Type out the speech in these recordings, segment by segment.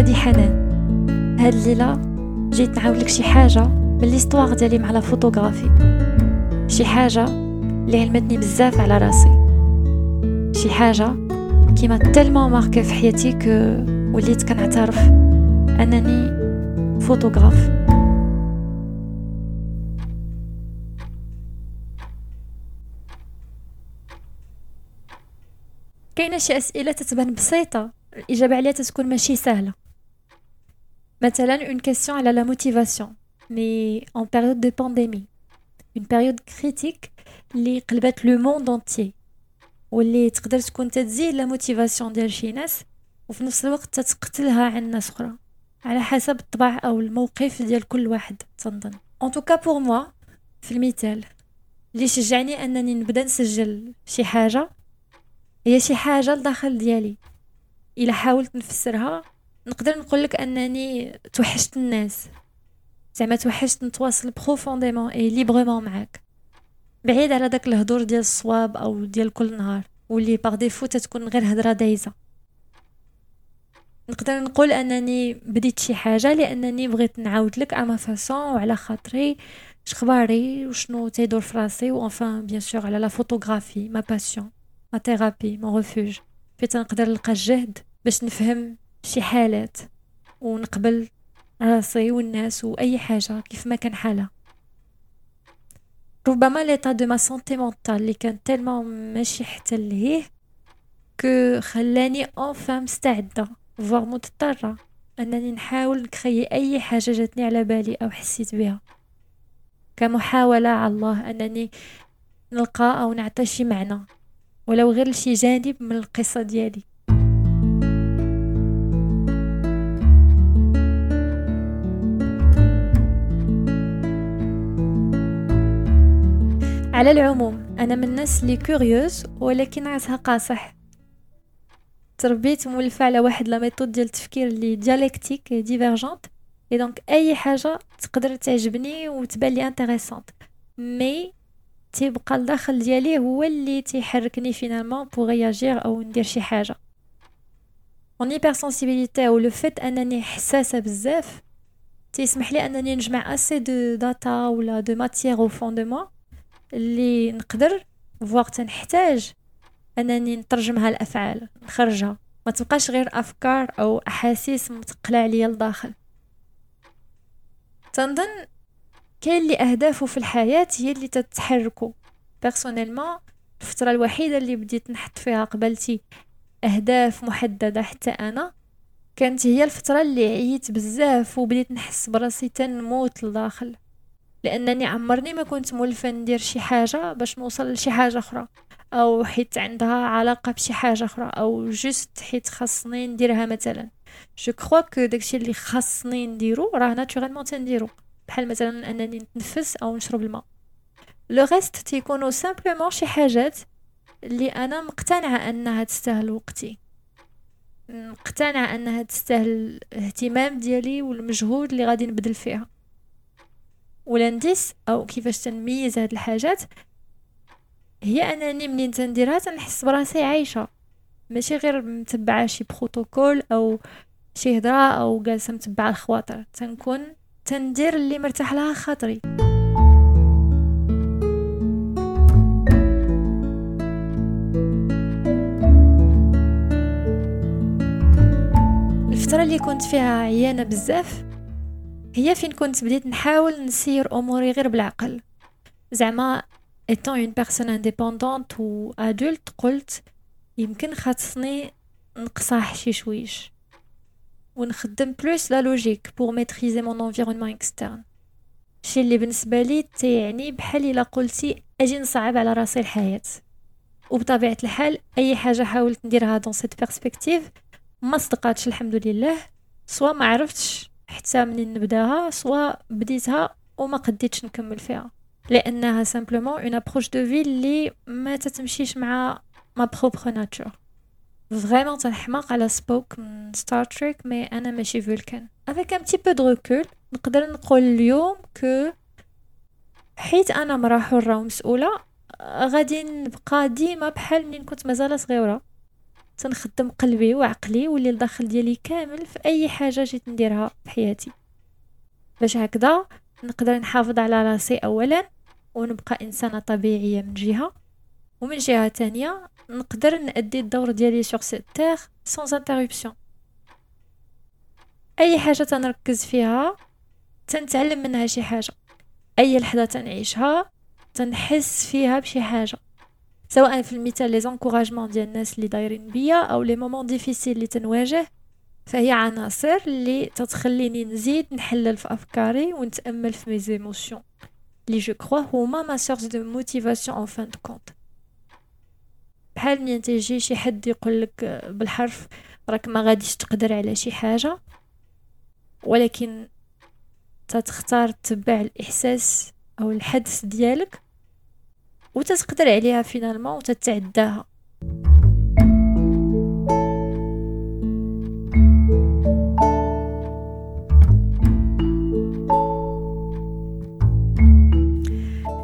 هادي حنان. هاد الليلة جيت نعاود لك شي حاجة من l'histoire ديالي مع la photographie. شي حاجة اللي علمتني بزاف على راسي. شي حاجة qui m'a tellement marquée في حياتي que وليت كنعترف أنني فوتوغراف. كاينة شي أسئلة تتبان بسيطة؟ الإجابة عليها تتكون ماشي سهلة. مثلا une question على la motivation. Mais en période de pandémie une période critique اللي قلبت le monde entier واللي تقدر تكون تتزيد la motivation ديال شي ناس وفي نفس الوقت تتقتلها عند ناس أخرى على حسب الطبع أو الموقف ديال كل واحد تنظن en tout cas pour moi في المثال اللي شجعني انني نبدا نسجل شي حاجة هي شي حاجة لداخل ديالي الا حاولت نفسرها نقدر نقول لك أنني توحشت الناس. زعما توحشت نتواصل profondément et librement معاك. بعيد على داك الهضور ديال الصواب أو ديال كل نهار واللي par défaut تتكون غير هضره دايزة. نقدر نقول أنني بديت شي حاجة لأنني بغيت نعاود لك à ma façon وعلى خاطري شخباري وشنو تيدور في راسي و enfin bien sûr على la photographie ma passion ma thérapie mon refuge فين نقدر نلقى الجهد باش نفهم شي حالات ونقبل راسي والناس وأي حاجة كيف ما كان حالها. ربما l'état de ma santé mentale اللي كان tellement ماشي حتى لهيه que خلاني enfin مستعدة voire مضطرة أنني نحاول نكري أي حاجة جاتني على بالي أو حسيت بها. كمحاولة على الله أنني نلقى أو نعطي شي معنى ولو غير لشي جانب من القصة ديالي. على العموم أنا من الناس اللي كوريوز ولكن راسها قاصح. تربيت مولفة على واحد la méthode ديال التفكير اللي dialectique divergente et donc أي حاجة تقدر تعجبني وتبان لي intéressante mais تيبقى الداخل ديالي هو اللي تيحركني finalement pour réagir أو ندير شي حاجة. une hypersensibilité أو le fait أنني حساسة بزاف تيسمح لي أنني نجمع assez de data ولا de matière au fond de moi اللي نقدر فوقت نحتاج أنني نترجمها لأفعال نخرجها. ما تبقاش غير أفكار أو أحاسيس متقلة عليا لداخل. تنظن كاين اللي اهدافه في الحياة هي اللي تتحركوا personnellement الفترة الوحيدة اللي بديت نحط فيها قبلتي أهداف محددة حتى أنا كانت هي الفترة اللي عييت بزاف وبديت نحس براسي تنموت لداخل. لأنني عمرني ما كنت مولفه ندير شي حاجة باش نوصل لشي حاجة أخرى. أو حيت عندها علاقة بشي حاجة أخرى. أو juste حيت خاصني نديرها مثلا. je crois que داكشي اللي خاصني نديرو راه naturellement تنديرو. بحال مثلا أنني نتنفس أو نشرب الماء. le reste تيكونوا simplement شي حاجات اللي أنا مقتنعة أنها تستاهل وقتي. مقتنعة أنها تستاهل الاهتمام ديالي والمجهود اللي غادي نبذل فيها. ولا نديس أو كيفاش تنميز هاد الحاجات هي أنني منين تنديرها تنحس براسي عايشة. ماشي غير متبعة شي بروتوكول أو شي هضره أو جالسة متبعة الخواطر. تنكون تندير اللي مرتاح لها خاطري. الفترة اللي كنت فيها عيانة بزاف هي فين كنت بديت نحاول نسير أموري غير بالعقل. زعما étant une personne indépendante et adulte قلت يمكن خاصني نقصح شي شوية. ونخدم plus la logique pour maîtriser mon environnement externe الشي اللي بالنسبة لي تيعني بحال إلا قلتي أجي نصعب على راسي الحياة. وبطبيعة الحال أي حاجة حاولت نديرها dans cette perspective ما صدقاتش الحمد لله soit ما عرفتش حتى منين نبداها soit بديتها وما قديتش نكمل فيها. لأنها simplement une approche de vie اللي ما تتمشيش مع ma propre nature vraiment تنحماق على Spock من Star Trek mais أنا ماشي Vulcan avec un petit peu de recul نقدر نقول اليوم que حيت أنا مرا حره ومسؤوله غادي نبقى ديما بحال منين كنت مازال صغيرة. تنخدم قلبي وعقلي واللي الداخل ديالي كامل في أي حاجة جيت نديرها في حياتي. باش هكذا نقدر نحافظ على راسي اولا ونبقى إنسانة طبيعية من جهة ومن جهة تانية نقدر نأدي الدور ديالي sur cette terre sans interruption أي حاجة تنركز فيها تنتعلم منها شي حاجة. أي لحظة تنعيشها تنحس فيها بشي حاجة. سواء في المثال les encouragements ديال الناس اللي دايرين بيا أو les moments difficiles اللي تنواجه فهي عناصر اللي تتخليني نزيد نحلل في أفكاري ونتأمل في mes émotions اللي je crois هما ma source de motivation en fin de compte بحال ملي تيجي شي حد يقول لك بالحرف راك ما غاديش تقدر على شي حاجة ولكن تتختار تتبع الإحساس أو الحدث ديالك وتتقدر عليها finalement وتتعداها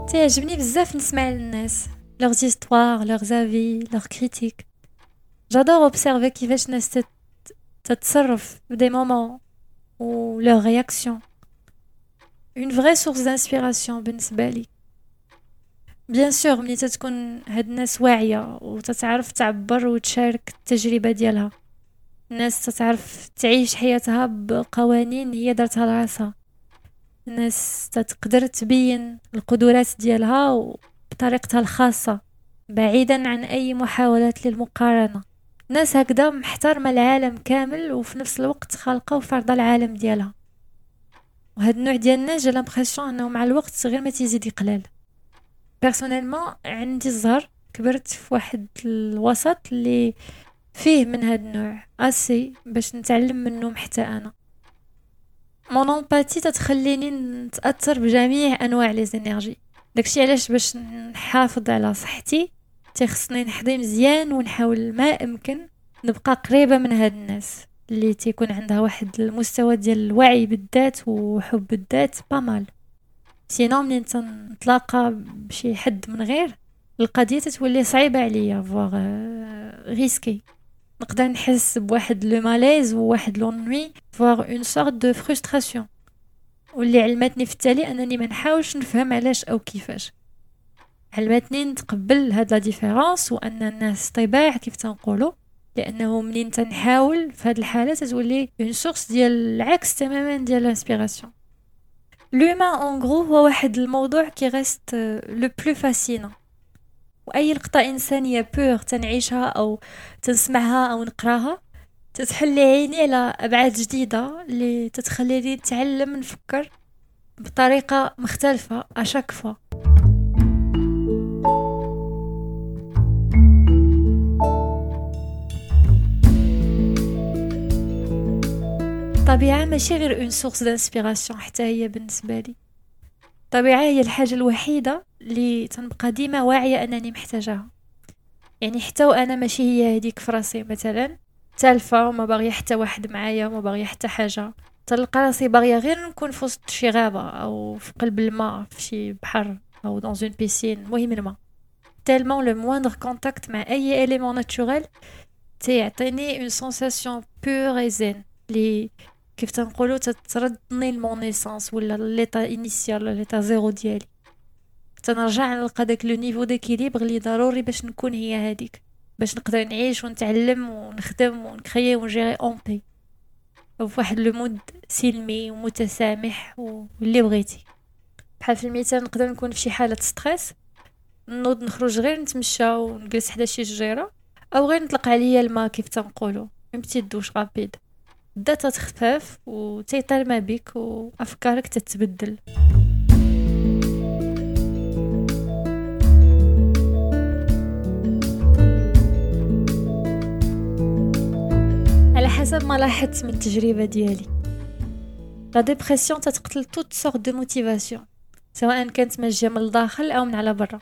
تعجبني بزاف نسمع للناس leurs histoires leurs avis leurs critiques j'adore observer كيفاش الناس تتصرف ب des moments و leurs réactions une vraie source d'inspiration بالنسبة لي bien sûr ملي تتكون هاد الناس واعية وتتعرف تعبر وتشارك التجربة ديالها. الناس تتعرف تعيش حياتها بقوانين هي دارتها لراسها. الناس تقدر تبين القدرات ديالها بطريقتها الخاصة بعيدا عن أي محاولات للمقارنة. ناس هكذا محترمة العالم كامل وفي نفس الوقت خالقة وفرضة العالم ديالها. وهاد النوع ديال الناس j'ai l'impression أنه مع الوقت غير ما تيزيد يقلال personnellement عندي الزهر. كبرت في واحد الوسط اللي فيه من هاد النوع assez باش نتعلم منه حتى أنا. mon empathie تتخليني نتأثر بجميع أنواع les énergies داكشي علاش باش نحافظ على صحتي تيخصني نحضي مزيان ونحاول ما أمكن نبقى قريبة من هاد الناس. اللي تيكون عندها واحد المستوى ديال الوعي بالذات وحب الذات pas mal sinon ملي نتلاقى بشي حد من غير القضية تتولي صعيبة عليا voire risqué نقدر نحس بواحد le malaise وواحد l'ennui voire une sorte de frustration واللي علمتني في التالي أنني ما نحاولش نفهم علاش أو كيفاش. علمتني نتقبل هاد la différence وان الناس طباع كيف تنقولوا لأنه منين تنحاول في هاد الحالة تتولي une source ديال العكس تماما ديال l'inspiration l'humain en gros هو واحد الموضوع qui reste le plus fascinant واي لقطه انسانيه pour تنعيشها أو تنسمعها أو نقراها تتحل عيني على ابعاد جديده اللي تتخليني نتعلم نفكر بطريقه مختلفه à chaque fois الطبيعه ماشي غير une source d'inspiration حتى هي بالنسبة لي. الطبيعه هي الحاجة الوحيدة اللي تنبقى ديما واعية أنني محتاجاها يعني حتى وأنا ماشي هي هذيك فراسي مثلا تالفه وما باغية حتى واحد معايا وما باغية حتى حاجة. تلقى راسي باغية غير نكون في وسط شي غابة أو في قلب الماء في شي بحر أو dans une piscine المهم الماء. tellement le moindre contact مع أي élément naturel تيعطيني une sensation pure et zen لي كيف تنقولوا تتردني ل mon essence ولا l'état initial l'état zéro ديالي. تنرجع نلقى داك le niveau d'équilibre لي ضروري باش نكون هي هذيك باش نقدر نعيش ونتعلم ونخدم ون créer ون gérer en paix واحد le mode سلمي ومتسامح واللي بغيتي. بحال في المثال نقدر نكون في شي حالة stress نوض نخرج غير نتمشى ونجلس حدا شي شجيره أو غير نطلق عليا الماء كيف تنقولوا une petite douche rapide بدا تتخفف وتيطير ما بك وافكارك تتبدل. على حسب ما لاحظت من التجربة ديالي. la dépression تتقتل toute sorte de motivation سواء كانت مجيه من الداخل أو من على برا.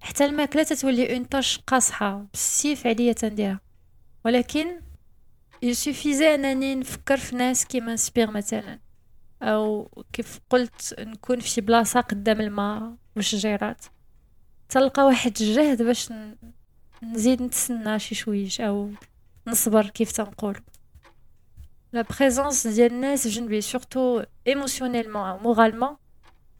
حتى الماكلة تتولي une tâche قاصحة بالسيف عليا تنديرها ولكن il suffisait انني نفكر في ناس qui m'inspirent مثلا أو كيف قلت نكون في شي بلاصه قدام الماء والشجيرات تلقى واحد الجهد باش نزيد نتسنى شي شويش أو نصبر كيف تنقولوا la présence ديال الناس جنبي surtout émotionnellement moralement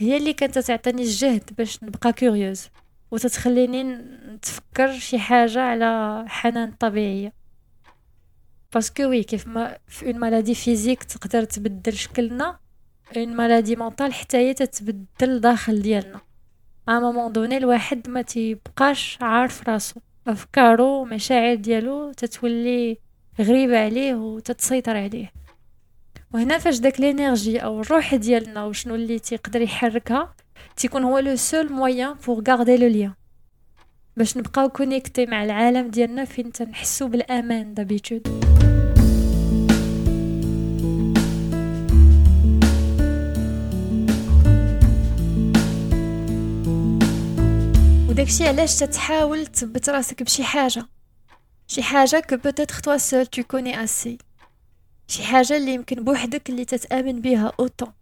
هي اللي كانت تعطيني الجهد باش نبقى curieuse وتتخليني نتفكر شي حاجة على حنان طبيعيه parce que oui كيف ما في une maladie physique تقدر تبدل شكلنا. une maladie mentale حتى هي تتبدل داخل ديالنا. à un moment donné الواحد ما تيبقاش عارف راسو. افكارو ومشاعر ديالو تتولي غريبة عليه وتتسيطر عليه. وهنا فاش داك l'énergie أو الروح ديالنا وشنو اللي تيقدر يحركها تيكون هو le seul moyen pour garder le lien باش نبقاو connectés مع العالم ديالنا فين تنحسو بالأمان d'habitude وداكشي علاش تتحاول تثبت راسك بشي حاجة؟ شي حاجة peut-être toi seule tu connaissais شي حاجة اللي يمكن بوحدك اللي تتآمن بها autant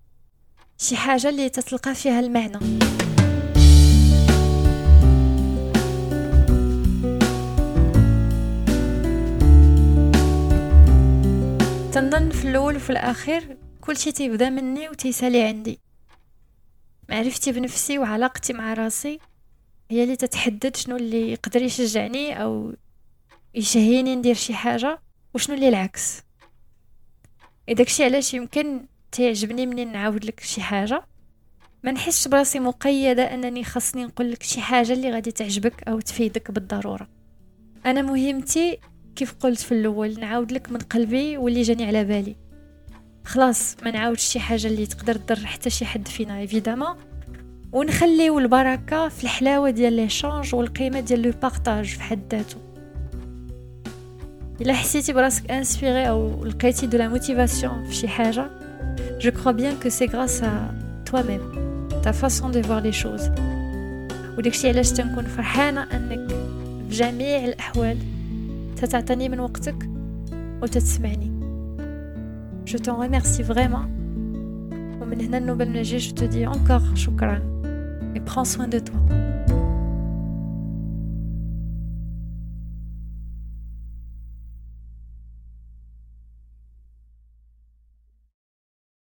شي حاجة اللي تتلقى فيها المعنى. تنظن في الأول وفي الأخير كل شي تيبدا مني وتيسالي عندي. معرفتي بنفسي وعلاقتي مع راسي هي اللي تتحدد شنو اللي يقدر يشجعني أو يشهيني ندير شي حاجة وشنو اللي العكس. داكشي علاش يمكن تعجبني منين نعاود لك شي حاجة. ما نحسش براسي مقيدة أنني خاصني نقول لك شي حاجة اللي غادي تعجبك أو تفيدك بالضرورة. أنا مهمتي كيف قلت في الأول نعاود لك من قلبي واللي جاني على بالي. خلاص ما نعاودش شي حاجة اللي تقدر تضر حتى شي حد فينا évidemment ونخليو البركة في الحلاوة ديال l'échange والقيمة ديال le partage في حد ذاته. إلا حسيتي براسك inspirée أو لقيتي de la motivation في شي حاجة je crois bien que c'est grâce même ta façon de voir les choses وداكشي علاش تنكون فرحانة أنك في جميع الأحوال. تتعطيني من وقتك وتتسمعني جو تون ريميرسي فريمون ومن هنا النوبل نجي جو te dis encore شكرا et prends soin de toi